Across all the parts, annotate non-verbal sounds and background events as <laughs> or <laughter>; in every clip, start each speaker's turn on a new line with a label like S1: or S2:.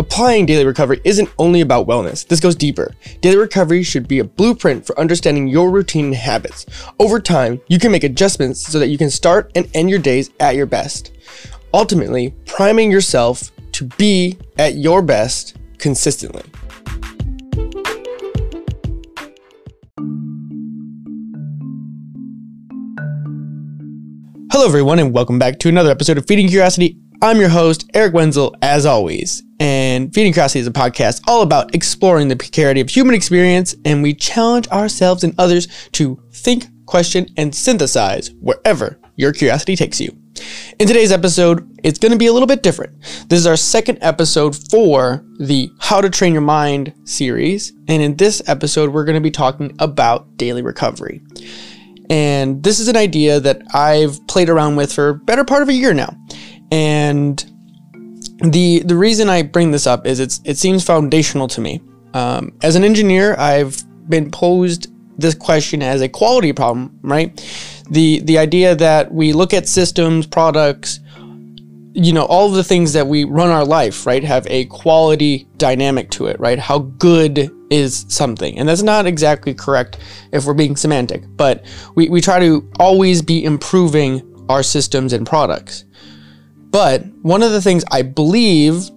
S1: applying daily recovery isn't only about wellness. This goes deeper. Daily recovery should be a blueprint for understanding your routine and habits. Over time, you can make adjustments so that you can start and end your days at your best. Ultimately, priming yourself to be at your best consistently. Hello, everyone, and welcome back to another episode of Feeding Curiosity. I'm your host, Eric Wenzel, as always. And Feeding Curiosity is a podcast all about exploring the precarity of human experience, and we challenge ourselves and others to think, question, and synthesize wherever your curiosity takes you. In today's episode, it's going to be a little bit different. This is our second episode for the How to Train Your Mind series. And in this episode, we're going to be talking about daily recovery. And this is an idea that I've played around with for better part of a year now. And the the reason I bring this up is it's it seems foundational to me. Um, as an engineer, I've been posed this question as a quality problem, right? The the idea that we look at systems, products, you know, all of the things that we run our life, right, have a quality dynamic to it, right? How good is something? And that's not exactly correct if we're being semantic, but we, we try to always be improving our systems and products. But one of the things I believe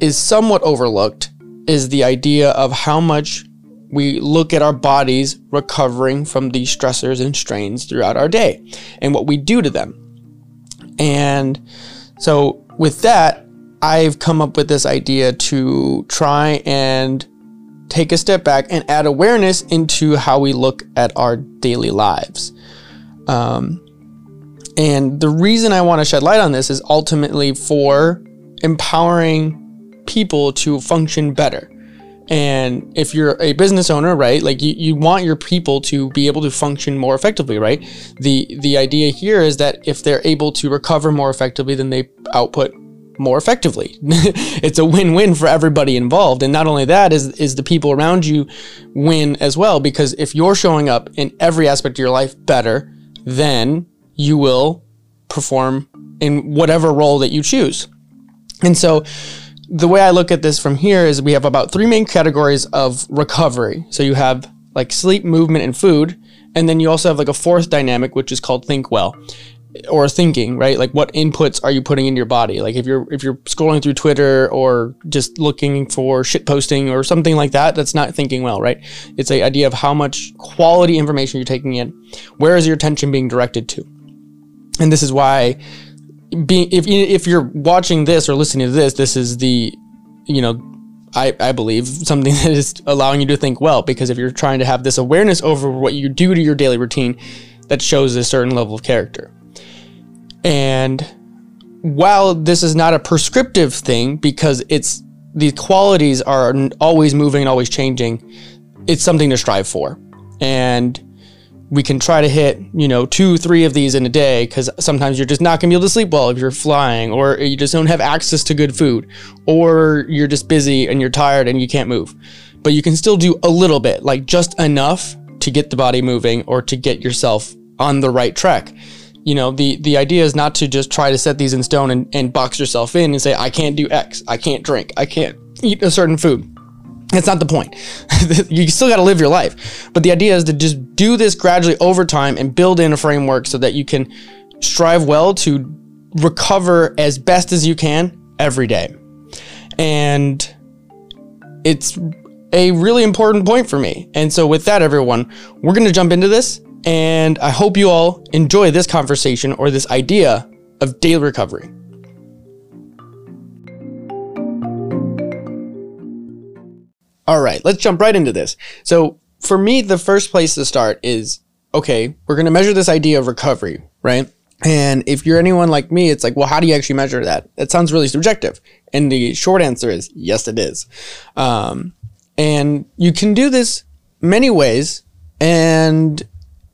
S1: is somewhat overlooked is the idea of how much we look at our bodies recovering from these stressors and strains throughout our day and what we do to them. And so, with that, I've come up with this idea to try and take a step back and add awareness into how we look at our daily lives. Um, and the reason I want to shed light on this is ultimately for empowering people to function better. And if you're a business owner, right, like you, you want your people to be able to function more effectively, right? The the idea here is that if they're able to recover more effectively, then they output more effectively. <laughs> it's a win-win for everybody involved. And not only that is is the people around you win as well because if you're showing up in every aspect of your life better, then you will perform in whatever role that you choose. And so the way I look at this from here is we have about three main categories of recovery. So you have like sleep, movement, and food. And then you also have like a fourth dynamic, which is called think well or thinking, right? Like what inputs are you putting in your body? Like if you're if you're scrolling through Twitter or just looking for shit posting or something like that, that's not thinking well, right? It's a idea of how much quality information you're taking in. Where is your attention being directed to? And this is why being if if you're watching this or listening to this, this is the you know I, I believe something <laughs> that is allowing you to think well because if you're trying to have this awareness over what you do to your daily routine, that shows a certain level of character. And while this is not a prescriptive thing because it's the qualities are always moving and always changing, it's something to strive for. And we can try to hit, you know, two, three of these in a day because sometimes you're just not going to be able to sleep well if you're flying, or you just don't have access to good food, or you're just busy and you're tired and you can't move. But you can still do a little bit, like just enough to get the body moving or to get yourself on the right track. You know, the, the idea is not to just try to set these in stone and, and box yourself in and say, I can't do X, I can't drink, I can't eat a certain food that's not the point. <laughs> you still got to live your life. But the idea is to just do this gradually over time and build in a framework so that you can strive well to recover as best as you can every day. And it's a really important point for me. And so, with that, everyone, we're going to jump into this. And I hope you all enjoy this conversation or this idea of daily recovery. All right, let's jump right into this. So, for me, the first place to start is okay, we're going to measure this idea of recovery, right? And if you're anyone like me, it's like, well, how do you actually measure that? That sounds really subjective. And the short answer is yes, it is. Um, and you can do this many ways. And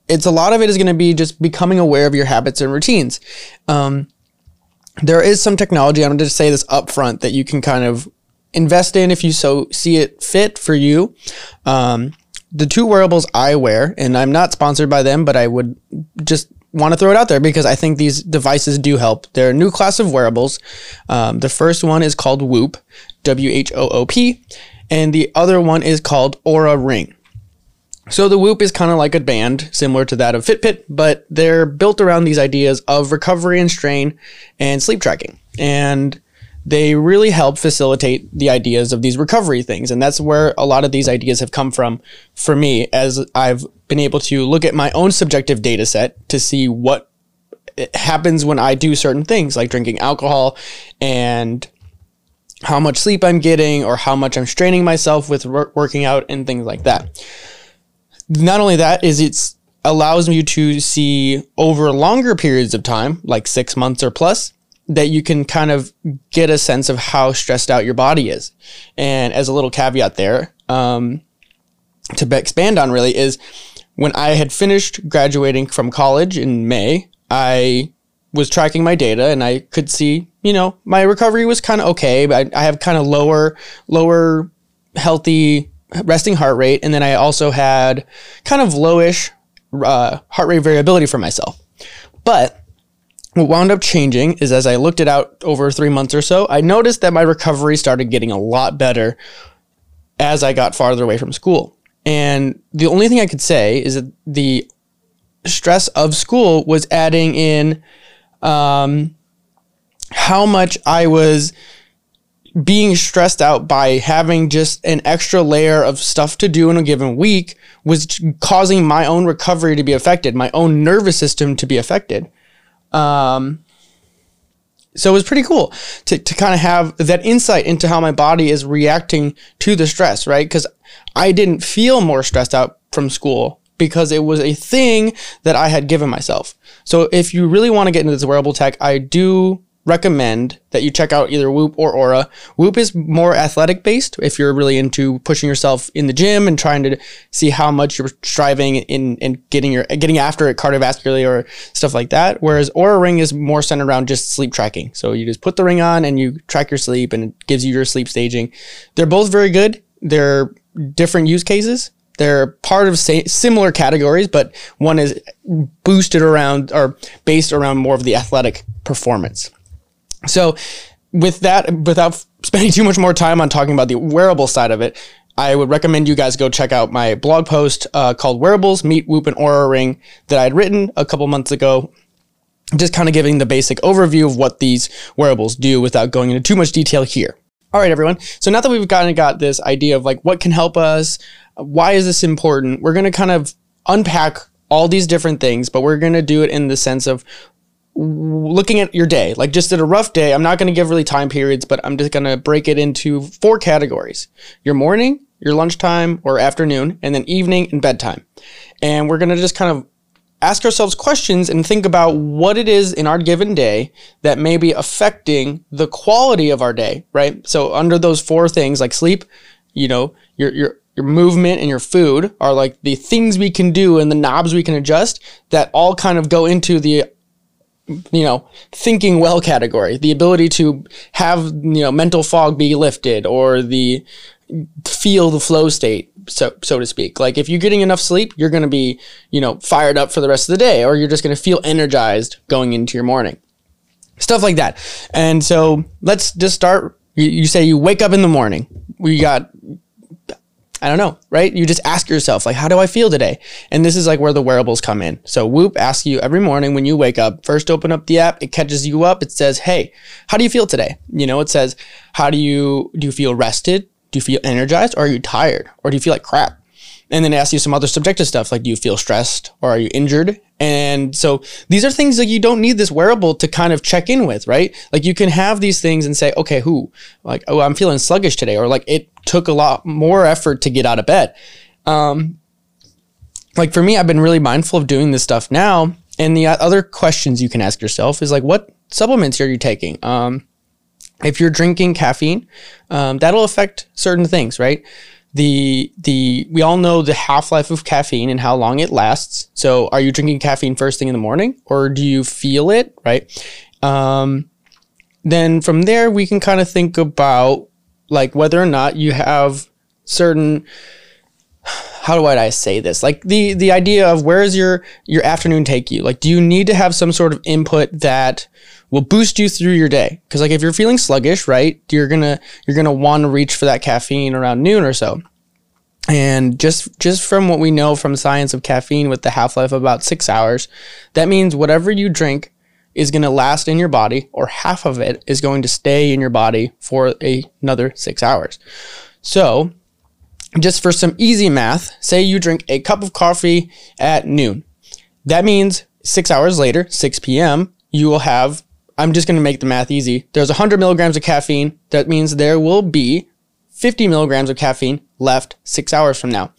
S1: it's a lot of it is going to be just becoming aware of your habits and routines. Um, there is some technology, I'm going to say this up front, that you can kind of invest in if you so see it fit for you. Um, the two wearables I wear, and I'm not sponsored by them, but I would just want to throw it out there because I think these devices do help. They're a new class of wearables. Um, the first one is called Whoop, W H O O P, and the other one is called Oura Ring. So the Whoop is kind of like a band, similar to that of Fitbit, but they're built around these ideas of recovery and strain and sleep tracking. And they really help facilitate the ideas of these recovery things. And that's where a lot of these ideas have come from for me as I've been able to look at my own subjective data set to see what happens when I do certain things like drinking alcohol and how much sleep I'm getting or how much I'm straining myself with working out and things like that not only that is it's allows you to see over longer periods of time, like six months or plus, that you can kind of get a sense of how stressed out your body is. And as a little caveat there, um, to expand on really is when I had finished graduating from college in May, I was tracking my data and I could see, you know, my recovery was kind of okay, but I, I have kind of lower, lower healthy resting heart rate, and then I also had kind of lowish uh, heart rate variability for myself. But what wound up changing is as I looked it out over three months or so, I noticed that my recovery started getting a lot better as I got farther away from school. And the only thing I could say is that the stress of school was adding in um, how much I was being stressed out by having just an extra layer of stuff to do in a given week was causing my own recovery to be affected, my own nervous system to be affected. Um, so it was pretty cool to, to kind of have that insight into how my body is reacting to the stress, right? Because I didn't feel more stressed out from school because it was a thing that I had given myself. So if you really want to get into this wearable tech, I do recommend that you check out either Whoop or Oura. Whoop is more athletic based if you're really into pushing yourself in the gym and trying to see how much you're striving in in getting your getting after it cardiovascularly or stuff like that. Whereas Oura Ring is more centered around just sleep tracking. So you just put the ring on and you track your sleep and it gives you your sleep staging. They're both very good. They're different use cases. They're part of similar categories, but one is boosted around or based around more of the athletic performance. So, with that, without spending too much more time on talking about the wearable side of it, I would recommend you guys go check out my blog post uh, called Wearables Meet Whoop and Oura Ring that I had written a couple months ago. Just kind of giving the basic overview of what these wearables do without going into too much detail here. All right, everyone. So now that we've kind of got this idea of like what can help us, why is this important, we're going to kind of unpack all these different things, but we're going to do it in the sense of looking at your day, like just at a rough day, I'm not going to give really time periods, but I'm just going to break it into four categories your morning, your lunchtime or afternoon, and then evening and bedtime. And we're going to just kind of ask ourselves questions and think about what it is in our given day that may be affecting the quality of our day, right? So under those four things like sleep, you know, your, your, your movement and your food are like the things we can do and the knobs we can adjust that all kind of go into the you know, thinking well category, the ability to have, you know, mental fog be lifted or the feel the flow state, so, so to speak. Like if you're getting enough sleep, you're going to be, you know, fired up for the rest of the day, or you're just going to feel energized going into your morning. Stuff like that. And so let's just start. You, you say you wake up in the morning. We got I don't know, right? You just ask yourself, like, how do I feel today? And this is like where the wearables come in. So Whoop asks you every morning when you wake up, first open up the app, it catches you up. It says, hey, how do you feel today? You know, it says, how do you, do you feel rested? Do you feel energized or are you tired? Or do you feel like crap? And then it asks you some other subjective stuff like, do you feel stressed or are you injured? And so these are things that you don't need this wearable to kind of check in with, right? Like you can have these things and say, okay, who? Like, oh, I'm feeling sluggish today, or like it took a lot more effort to get out of bed. Um, like for me, I've been really mindful of doing this stuff now. And the other questions you can ask yourself is like, what supplements are you taking? Um, if you're drinking caffeine, um, that'll affect certain things, right? The the we all know the half life of caffeine and how long it lasts. So, are you drinking caffeine first thing in the morning, or do you feel it? Right. Um, then from there, we can kind of think about like whether or not you have certain how do I say this? Like the the idea of where is your your afternoon take you? Like do you need to have some sort of input that will boost you through your day? Cuz like if you're feeling sluggish, right? You're to you're to want to reach for that caffeine around noon or so. And just just from what we know from science of caffeine with the half-life of about 6 hours, that means whatever you drink is going to last in your body or half of it is going to stay in your body for a, another 6 hours. So, just for some easy math, say you drink a cup of coffee at noon. That means six hours later, 6 p.m., you will have, I'm just going to make the math easy. There's 100 milligrams of caffeine. That means there will be 50 milligrams of caffeine left six hours from now.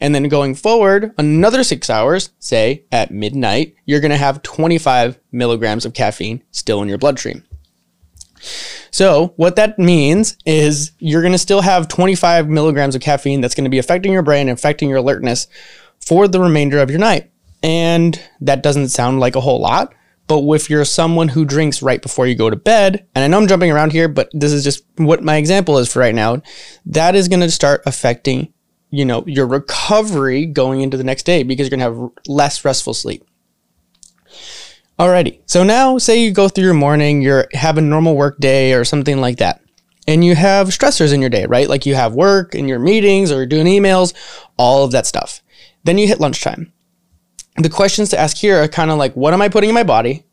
S1: And then going forward, another six hours, say at midnight, you're going to have 25 milligrams of caffeine still in your bloodstream. So, what that means is you're going to still have 25 milligrams of caffeine that's going to be affecting your brain, affecting your alertness for the remainder of your night. And that doesn't sound like a whole lot, but if you're someone who drinks right before you go to bed, and I know I'm jumping around here, but this is just what my example is for right now, that is going to start affecting, you know, your recovery going into the next day because you're going to have less restful sleep. Alrighty. So now say you go through your morning, you're have a normal work day or something like that. And you have stressors in your day, right? Like you have work and your meetings or doing emails, all of that stuff. Then you hit lunchtime. The questions to ask here are kind of like what am I putting in my body?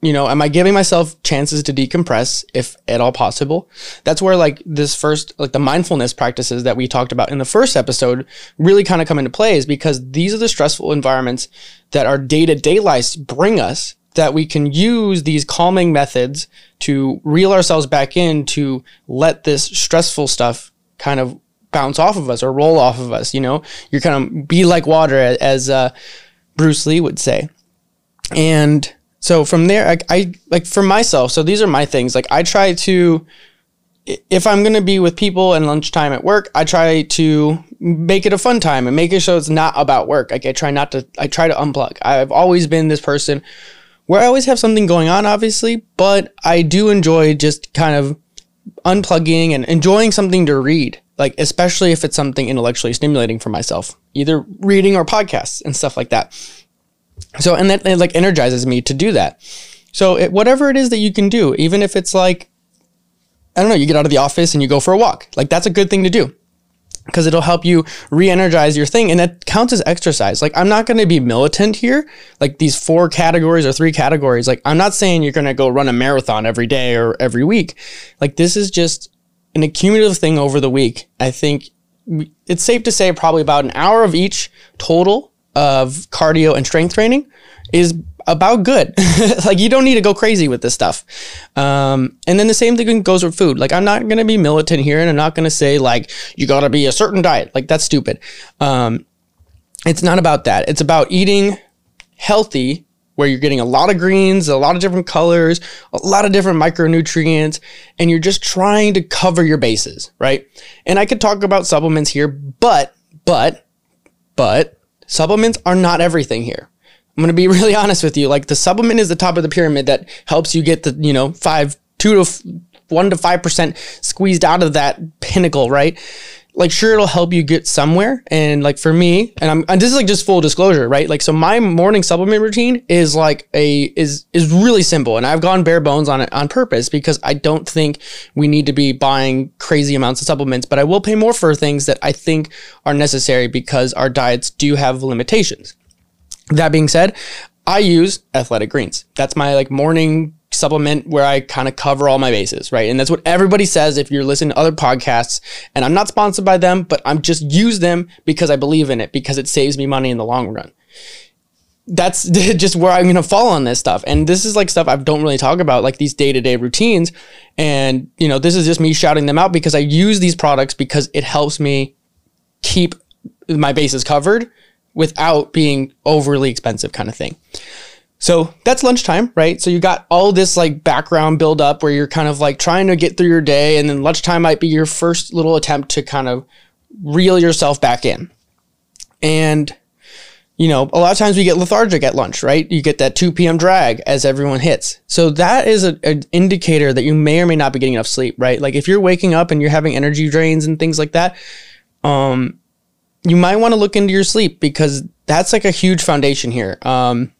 S1: You know, am I giving myself chances to decompress if at all possible? That's where like this first like the mindfulness practices that we talked about in the first episode really kind of come into play is because these are the stressful environments that our day-to-day lives bring us that we can use these calming methods to reel ourselves back in to let this stressful stuff kind of bounce off of us or roll off of us. You know, you're kind of be like water, as uh, Bruce Lee would say. And so from there, I, I like for myself. So these are my things. Like I try to, if I'm going to be with people and lunchtime at work, I try to make it a fun time and make it so it's not about work. Like I try not to, I try to unplug. I've always been this person where I always have something going on, obviously, but I do enjoy just kind of unplugging and enjoying something to read, like especially if it's something intellectually stimulating for myself, either reading or podcasts and stuff like that. So, and that it like energizes me to do that. So, it, whatever it is that you can do, even if it's like, I don't know, you get out of the office and you go for a walk, like that's a good thing to do because it'll help you re-energize your thing and that counts as exercise like i'm not going to be militant here like these four categories or three categories like i'm not saying you're going to go run a marathon every day or every week like this is just an accumulative thing over the week i think it's safe to say probably about an hour of each total of cardio and strength training is about good. <laughs> like you don't need to go crazy with this stuff. Um, and then the same thing goes with food. Like I'm not gonna be militant here, and I'm not gonna say like you gotta be a certain diet. Like that's stupid. Um, it's not about that. It's about eating healthy, where you're getting a lot of greens, a lot of different colors, a lot of different micronutrients, and you're just trying to cover your bases, right? And I could talk about supplements here, but but but supplements are not everything here I'm going to be <laughs> really honest with you. Like the supplement is the top of the pyramid that helps you get the, you know, five, two to f- one to 5% squeezed out of that pinnacle, right? Like sure, it'll help you get somewhere. And like for me, and I'm, and this is like just full disclosure, right? Like, so my morning supplement routine is like a, is, is really simple. And I've gone bare bones on it on purpose because I don't think we need to be buying crazy amounts of supplements, but I will pay more for things that I think are necessary because our diets do have limitations. That being said, I use athletic greens. That's my like morning supplement where I kind of cover all my bases, right? And that's what everybody says if you're listening to other podcasts. And I'm not sponsored by them, but I'm just use them because I believe in it because it saves me money in the long run. That's <laughs> just where I'm gonna fall on this stuff. And this is like stuff I don't really talk about, like these day-to-day routines. And you know, this is just me shouting them out because I use these products because it helps me keep my bases covered without being overly expensive kind of thing. So that's lunchtime, right? So you got all this like background build up where you're kind of like trying to get through your day and then lunchtime might be your first little attempt to kind of reel yourself back in. And you know, a lot of times we get lethargic at lunch, right? You get that 2 p.m. drag as everyone hits. So that is an indicator that you may or may not be getting enough sleep, right? Like if you're waking up and you're having energy drains and things like that, um, you might want to look into your sleep because that's like a huge foundation here. Um,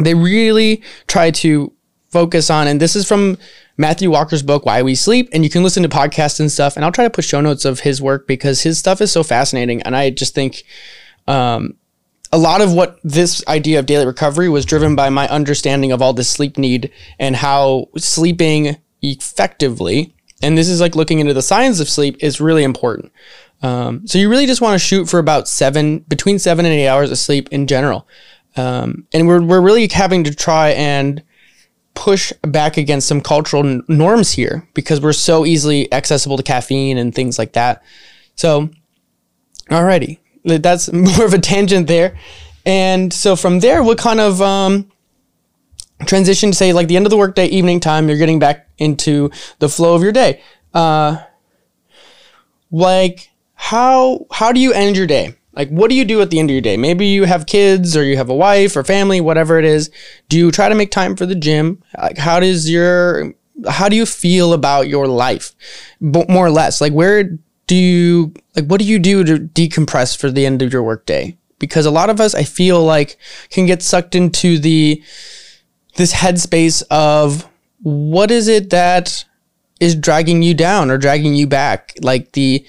S1: they really try to focus on, and this is from Matthew Walker's book, Why We Sleep, and you can listen to podcasts and stuff. And I'll try to put show notes of his work because his stuff is so fascinating. And I just think um, a lot of what this idea of daily recovery was driven by my understanding of all this sleep need and how sleeping effectively, and this is like looking into the science of sleep, is really important. Um, so you really just want to shoot for about seven, between seven and eight hours of sleep in general. Um, and we're, we're really having to try and push back against some cultural n- norms here because we're so easily accessible to caffeine and things like that. So, alrighty, that's <laughs> more of a tangent there. And so from there, we'll kind of um, transition to say like the end of the workday, evening time, you're getting back into the flow of your day. Uh, like how how do you end your day? Like what do you do at the end of your day? Maybe you have kids or you have a wife or family, whatever it is. Do you try to make time for the gym? Like how does your how do you feel about your life? more or less, like where do you like what do you do to decompress for the end of your workday? Because a lot of us I feel like can get sucked into the this headspace of what is it that is dragging you down or dragging you back? Like the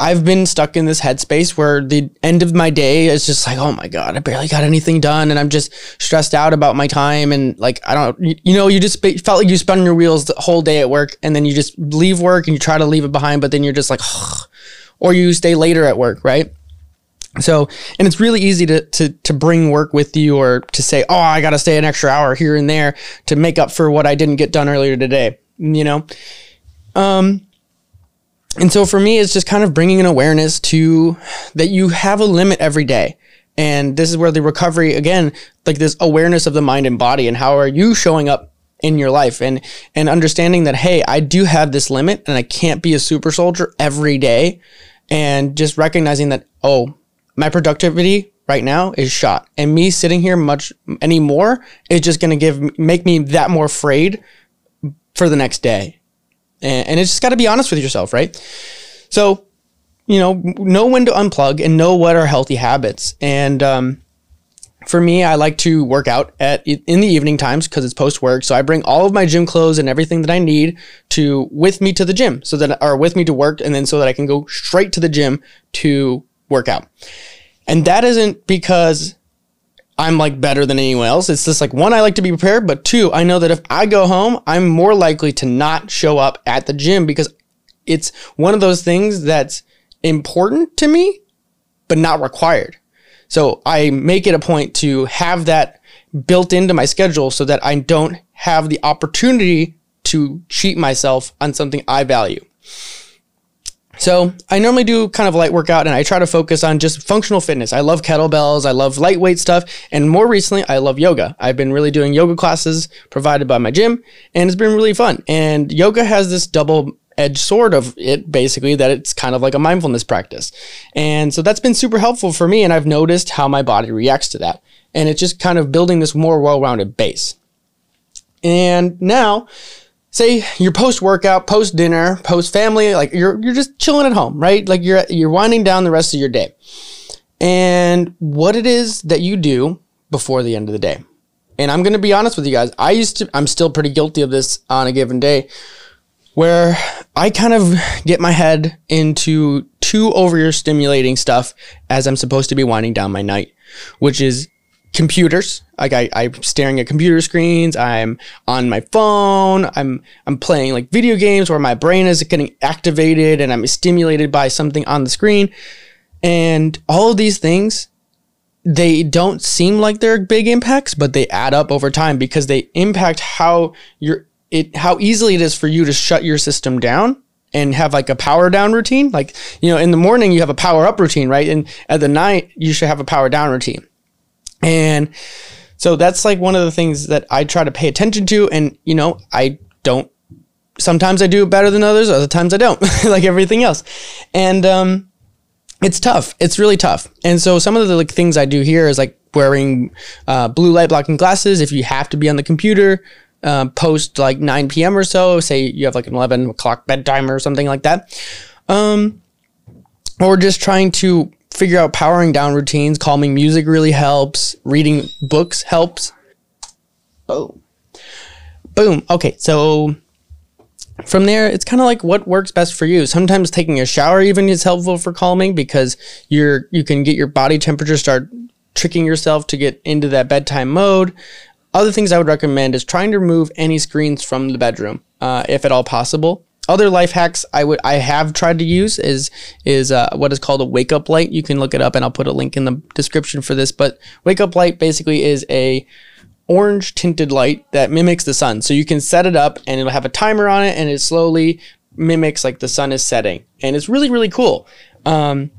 S1: I've been stuck in this headspace where the end of my day is just like, oh my God, I barely got anything done. And I'm just stressed out about my time. And like, I don't, you know, you just felt like you spun your wheels the whole day at work and then you just leave work and you try to leave it behind, but then you're just like, or you stay later at work, right? So, and it's really easy to, to, to bring work with you or to say, oh, I got to stay an extra hour here and there to make up for what I didn't get done earlier today, you know? Um, and so for me, it's just kind of bringing an awareness to that you have a limit every day. And this is where the recovery, again, like this awareness of the mind and body and how are you showing up in your life and, and understanding that, hey, I do have this limit and I can't be a super soldier every day. And just recognizing that, oh, my productivity right now is shot and me sitting here much anymore is just going to give, make me that more afraid for the next day and, and it's just got to be honest with yourself, right? So, you know, know when to unplug and know what are healthy habits. And um, for me, I like to work out at in the evening times because it's post work. So I bring all of my gym clothes and everything that I need to with me to the gym, so that or with me to work, and then so that I can go straight to the gym to work out. And that isn't because I'm like better than anyone else. It's just like one, I like to be prepared, but two, I know that if I go home, I'm more likely to not show up at the gym because it's one of those things that's important to me, but not required. So I make it a point to have that built into my schedule so that I don't have the opportunity to cheat myself on something I value. So I normally do kind of light workout and I try to focus on just functional fitness. I love kettlebells. I love lightweight stuff. And more recently, I love yoga. I've been really doing yoga classes provided by my gym and it's been really fun. And yoga has this double edged sword of it basically that it's kind of like a mindfulness practice. And so that's been super helpful for me. And I've noticed how my body reacts to that. And it's just kind of building this more well rounded base. And now, say you're post workout, post dinner, post family, like you're you're just chilling at home, right? Like you're you're winding down the rest of your day. And what it is that you do before the end of the day. And I'm going to be honest with you guys. I used to I'm still pretty guilty of this on a given day where I kind of get my head into too over your stimulating stuff as I'm supposed to be winding down my night, which is computers. Like I, I'm staring at computer screens. I'm on my phone. I'm I'm playing like video games where my brain is getting activated and I'm stimulated by something on the screen. And all of these things, they don't seem like they're big impacts, but they add up over time because they impact how you're it how easily it is for you to shut your system down and have like a power down routine. Like, you know, in the morning you have a power up routine, right? And at the night you should have a power down routine. And so that's like one of the things that I try to pay attention to. And, you know, I don't, sometimes I do it better than others, other times I don't, <laughs> like everything else. And, um, it's tough. It's really tough. And so some of the like things I do here is like wearing uh, blue light blocking glasses if you have to be on the computer uh, post like 9 p.m. or so. Say you have like an 11 o'clock bedtime or something like that. Um, or just trying to figure out powering down routines. Calming music really helps. Reading books helps. Boom. Boom. Okay, so from there, it's kind of like what works best for you. Sometimes taking a shower even is helpful for calming because you're you can get your body temperature start tricking yourself to get into that bedtime mode. Other things I would recommend is trying to remove any screens from the bedroom, uh, if at all possible. Other life hacks I would I have tried to use is is uh, what is called a wake up light. You can look it up, and I'll put a link in the description for this. But wake up light basically is a orange tinted light that mimics the sun. So you can set it up and it'll have a timer on it and it slowly mimics like the sun is setting. And it's really, really cool. Um,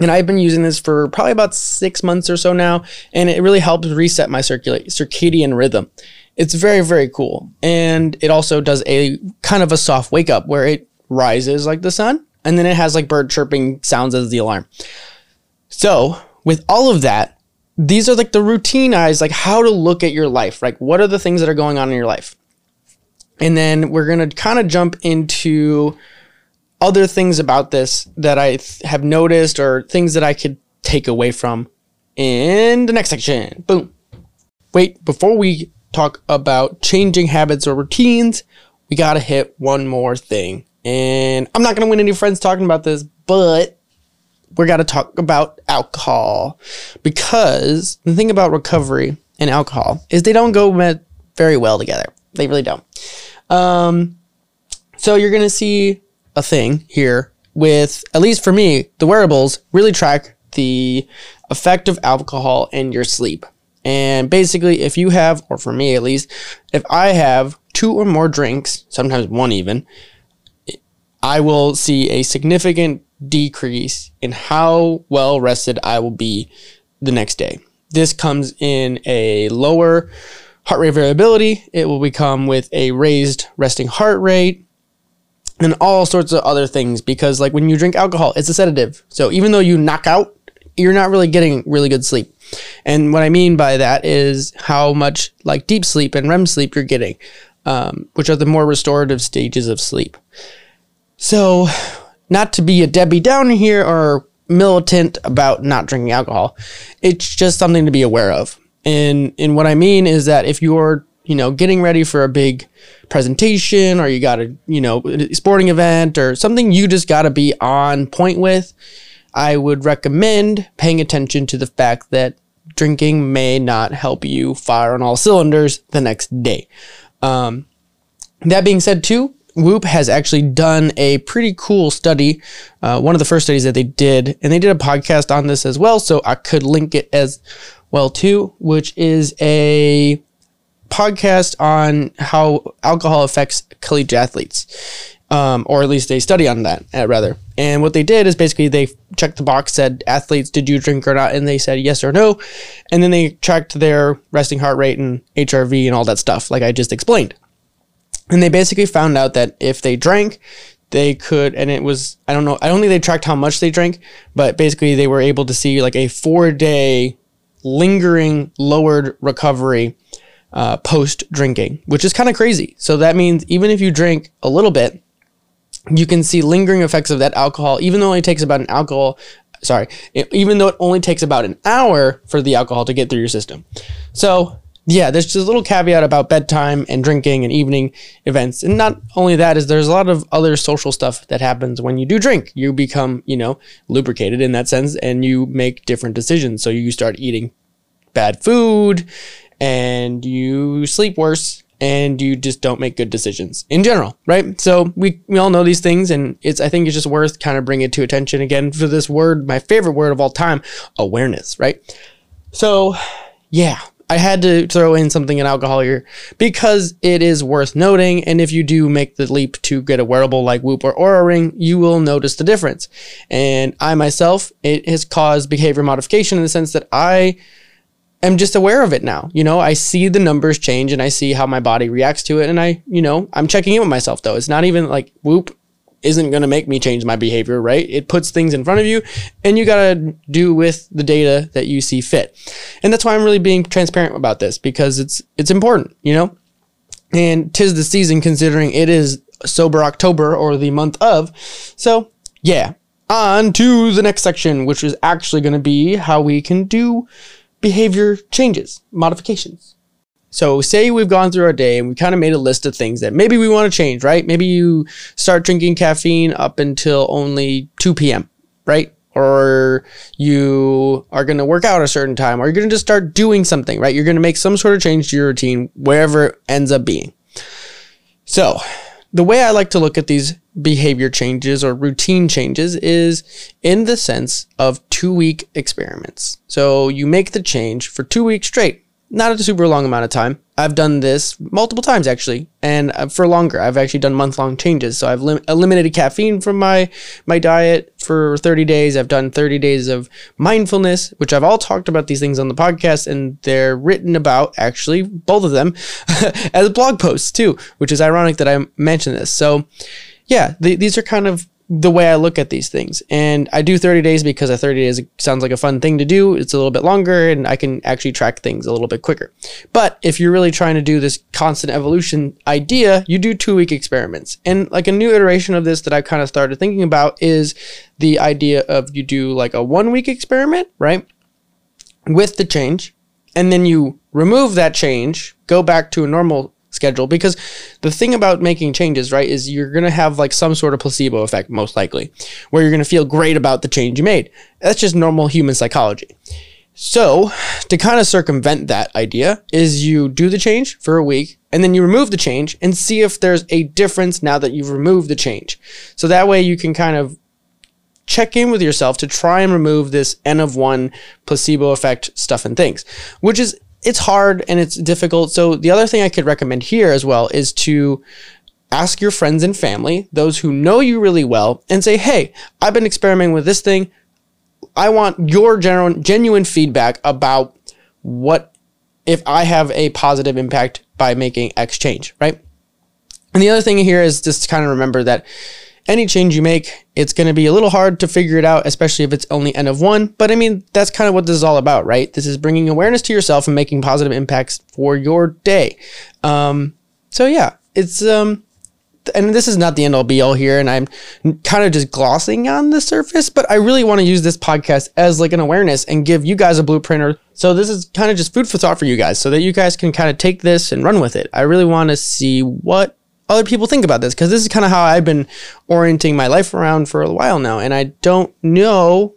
S1: and I've been using this for probably about six months or so now, and it really helps reset my circadian rhythm. It's very, very cool. And it also does a kind of a soft wake up where it rises like the sun, and then it has like bird chirping sounds as the alarm. So, with all of that, these are like the routine eyes, like how to look at your life. Like, what are the things that are going on in your life? And then we're going to kind of jump into other things about this that I th- have noticed or things that I could take away from in the next section. Boom. Wait, before we talk about changing habits or routines, we got to hit one more thing. And I'm not going to win any friends talking about this, but we got to talk about alcohol because the thing about recovery and alcohol is they don't go very well together. They really don't. Um, so you're going to see a thing here with, at least for me, the wearables really track the effect of alcohol in your sleep. And basically, if you have, or for me at least, if I have two or more drinks, sometimes one even, I will see a significant decrease in how well rested I will be the next day. This comes in a lower heart rate variability. It will become with a raised resting heart rate and all sorts of other things because like when you drink alcohol, it's a sedative. So even though you knock out, you're not really getting really good sleep. And what I mean by that is how much like deep sleep and REM sleep you're getting, um, which are the more restorative stages of sleep. So not to be a Debbie Downer here or militant about not drinking alcohol. It's just something to be aware of. And and what I mean is that if you're, you know, getting ready for a big presentation or you got a, you know, sporting event or something you just got to be on point with, I would recommend paying attention to the fact that drinking may not help you fire on all cylinders the next day. Um, that being said, too, Whoop has actually done a pretty cool study, uh, one of the first studies that they did, and they did a podcast on this as well. So I could link it as well too, which is a podcast on how alcohol affects collegiate athletes. Um, or at least a study on that, uh, rather. And what they did is basically they checked the box, said, athletes, did you drink or not? And they said yes or no. And then they tracked their resting heart rate and HRV and all that stuff, like I just explained. And they basically found out that if they drank, they could, and it was, I don't know, I don't think they tracked how much they drank, but basically they were able to see like a four day lingering lowered recovery uh, post drinking, which is kind of crazy. So that means even if you drink a little bit, you can see lingering effects of that alcohol, even though it only takes about an alcohol, sorry, even though it only takes about an hour for the alcohol to get through your system. So yeah, there's just a little caveat about bedtime and drinking and evening events. And not only that is there's a lot of other social stuff that happens when you do drink. You become, you know, lubricated in that sense and you make different decisions. So you start eating bad food and you sleep worse and you just don't make good decisions in general, right? So we, we all know these things and it's I think it's just worth kind of bringing it to attention again for this word, my favorite word of all time, awareness, right? So yeah, I had to throw in something in alcohol here because it is worth noting. And if you do make the leap to get a wearable like Whoop or Oura Ring, you will notice the difference. And I myself, it has caused behavior modification in the sense that I am just aware of it now. You know, I see the numbers change and I see how my body reacts to it. And I, you know, I'm checking in with myself though. It's not even like Whoop isn't going to make me change my behavior, right? It puts things in front of you and you got to do with the data that you see fit. And that's why I'm really being transparent about this because it's it's important, you know? And tis the season considering it is sober October or the month of. So, yeah. on to the next section, which is actually going to be how we can do behavior changes, modifications. So, say we've gone through our day and we kind of made a list of things that maybe we want to change, right? Maybe you start drinking caffeine up until only 2 p.m., right? Or you are going to work out a certain time, or you're going to just start doing something, right? You're going to make some sort of change to your routine, wherever it ends up being. So, the way I like to look at these behavior changes or routine changes is in the sense of two week experiments. So you make the change for two weeks straight not a super long amount of time. I've done this multiple times actually, and uh, for longer. I've actually done month long changes. So I've lim- eliminated caffeine from my my diet for 30 days. I've done 30 days of mindfulness, which I've all talked about these things on the podcast, and they're written about actually both of them <laughs> as blog posts too, which is ironic that I mentioned this. So yeah, th- these are kind of the way I look at these things. And I do 30 days because a 30 days sounds like a fun thing to do. It's a little bit longer and I can actually track things a little bit quicker. But if you're really trying to do this constant evolution idea, you do two week experiments. And like a new iteration of this that I've kind of started thinking about is the idea of you do like a one week experiment, right? With the change. And then you remove that change, go back to a normal schedule. Because the thing about making changes right is you're going to have like some sort of placebo effect most likely where you're going to feel great about the change you made. That's just normal human psychology. So to kind of circumvent that idea is you do the change for a week and then you remove the change and see if there's a difference now that you've removed the change. So that way you can kind of check in with yourself to try and remove this n of one placebo effect stuff and things which is it's hard and it's difficult. So the other thing I could recommend here as well is to ask your friends and family, those who know you really well, and say, "Hey, I've been experimenting with this thing. I want your general genuine feedback about what if I have a positive impact by making X change, right?" And the other thing here is just to kind of remember that any change you make, it's going to be a little hard to figure it out, especially if it's only n of one. But I mean, that's kind of what this is all about, right? This is bringing awareness to yourself and making positive impacts for your day. Um, so yeah, it's um, and this is not the end all be all here, and I'm kind of just glossing on the surface, but I really want to use this podcast as like an awareness and give you guys a blueprint. So this is kind of just food for thought for you guys, so that you guys can kind of take this and run with it. I really want to see what other people think about this because this is kind of how I've been orienting my life around for a while now. And I don't know,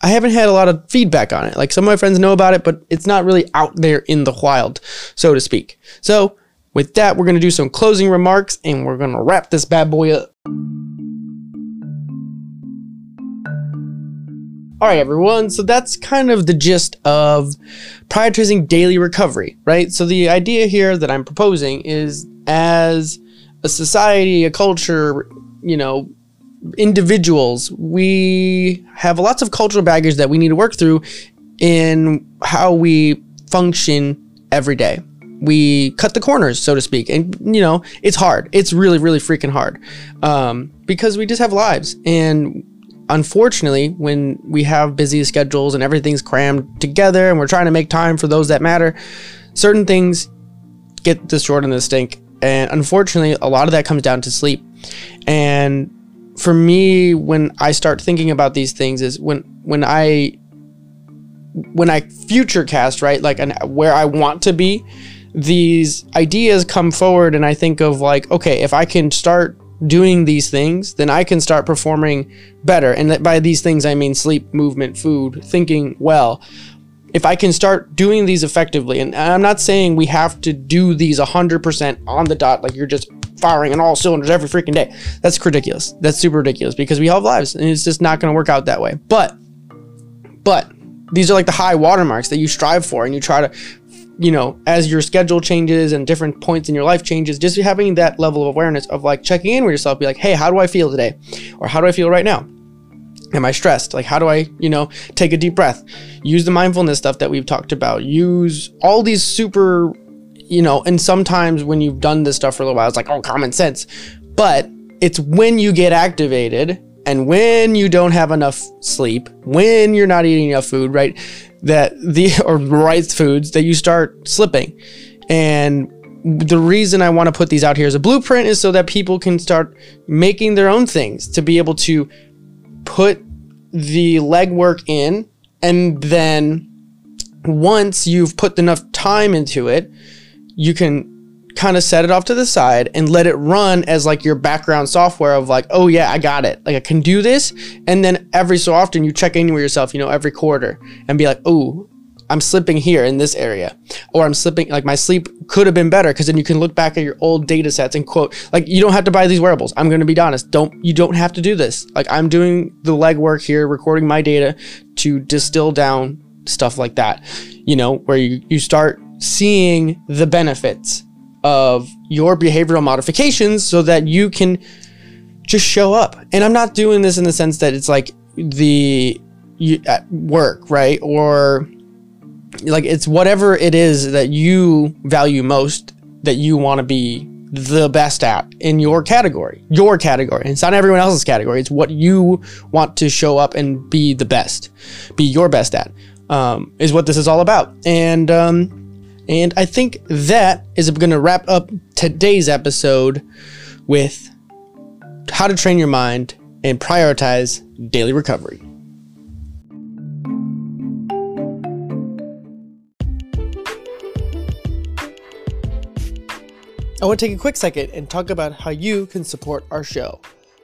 S1: I haven't had a lot of feedback on it. Like some of my friends know about it, but it's not really out there in the wild, so to speak. So, with that, we're going to do some closing remarks and we're going to wrap this bad boy up. All right, everyone. So that's kind of the gist of prioritizing daily recovery, right? So the idea here that I'm proposing is as a society, a culture, you know, individuals, we have lots of cultural baggage that we need to work through in how we function every day. We cut the corners, so to speak, and you know it's hard. It's really, really freaking hard um, because we just have lives, and unfortunately, when we have busy schedules and everything's crammed together, and we're trying to make time for those that matter, certain things get destroyed in the stink and unfortunately, a lot of that comes down to sleep. And for me, when I start thinking about these things, is when when I when I future cast, right, like and where I want to be, these ideas come forward, and I think of like, okay, if I can start doing these things, then I can start performing better. And by these things, I mean sleep, movement, food, thinking well if I can start doing these effectively, and I'm not saying we have to do these 100% on the dot, like you're just firing on all cylinders every freaking day. That's ridiculous. That's super ridiculous because we all have lives and it's just not going to work out that way. But, but these are like the high watermarks that you strive for and you try to, you know, as your schedule changes and different points in your life changes, just having that level of awareness of like checking in with yourself, be like, hey, how do I feel today? Or how do I feel right now? Am I stressed? Like, how do I, you know, take a deep breath? Use the mindfulness stuff that we've talked about. Use all these super, you know, and sometimes when you've done this stuff for a little while, it's like, oh, common sense. But it's when you get activated and when you don't have enough sleep, when you're not eating enough food, right? That the, <laughs> or right foods, that you start slipping. And the reason I want to put these out here as a blueprint is so that people can start making their own things to be able to put the legwork in, and then once you've put enough time into it, you can kind of set it off to the side and let it run as like your background software of like, oh yeah, I got it. Like I can do this. And then every so often you check in with yourself, you know, every quarter and be like, oh, I'm slipping here in this area, or I'm slipping like my sleep could have been better because then you can look back at your old data sets and quote like you don't have to buy these wearables. I'm going to be honest, don't you don't have to do this. Like I'm doing the legwork here, recording my data to distill down stuff like that. You know, where you you start seeing the benefits of your behavioral modifications so that you can just show up. And I'm not doing this in the sense that it's like the you, at work, right? Or like it's whatever it is that you value most that you want to be the best at in your category, your category. It's not everyone else's category. It's what you want to show up and be the best, be your best at, um, is what this is all about. And um, and I think that is going to wrap up today's episode with how to train your mind and prioritize daily recovery. I want to take a quick second and talk about how you can support our show.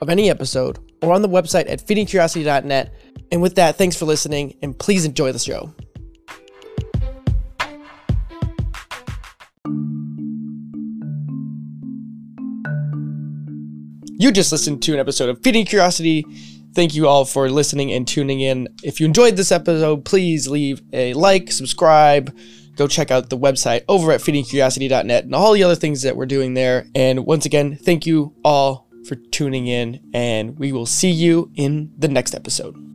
S1: of any episode or on the website at feedingcuriosity.net. And with that, thanks for listening and please enjoy the show. You just listened to an episode of Feeding Curiosity. Thank you all for listening and tuning in. If you enjoyed this episode, please leave a like, subscribe, go check out the website over at feedingcuriosity.net and all the other things that we're doing there. And once again, thank you all for tuning in, and we will see you in the next episode.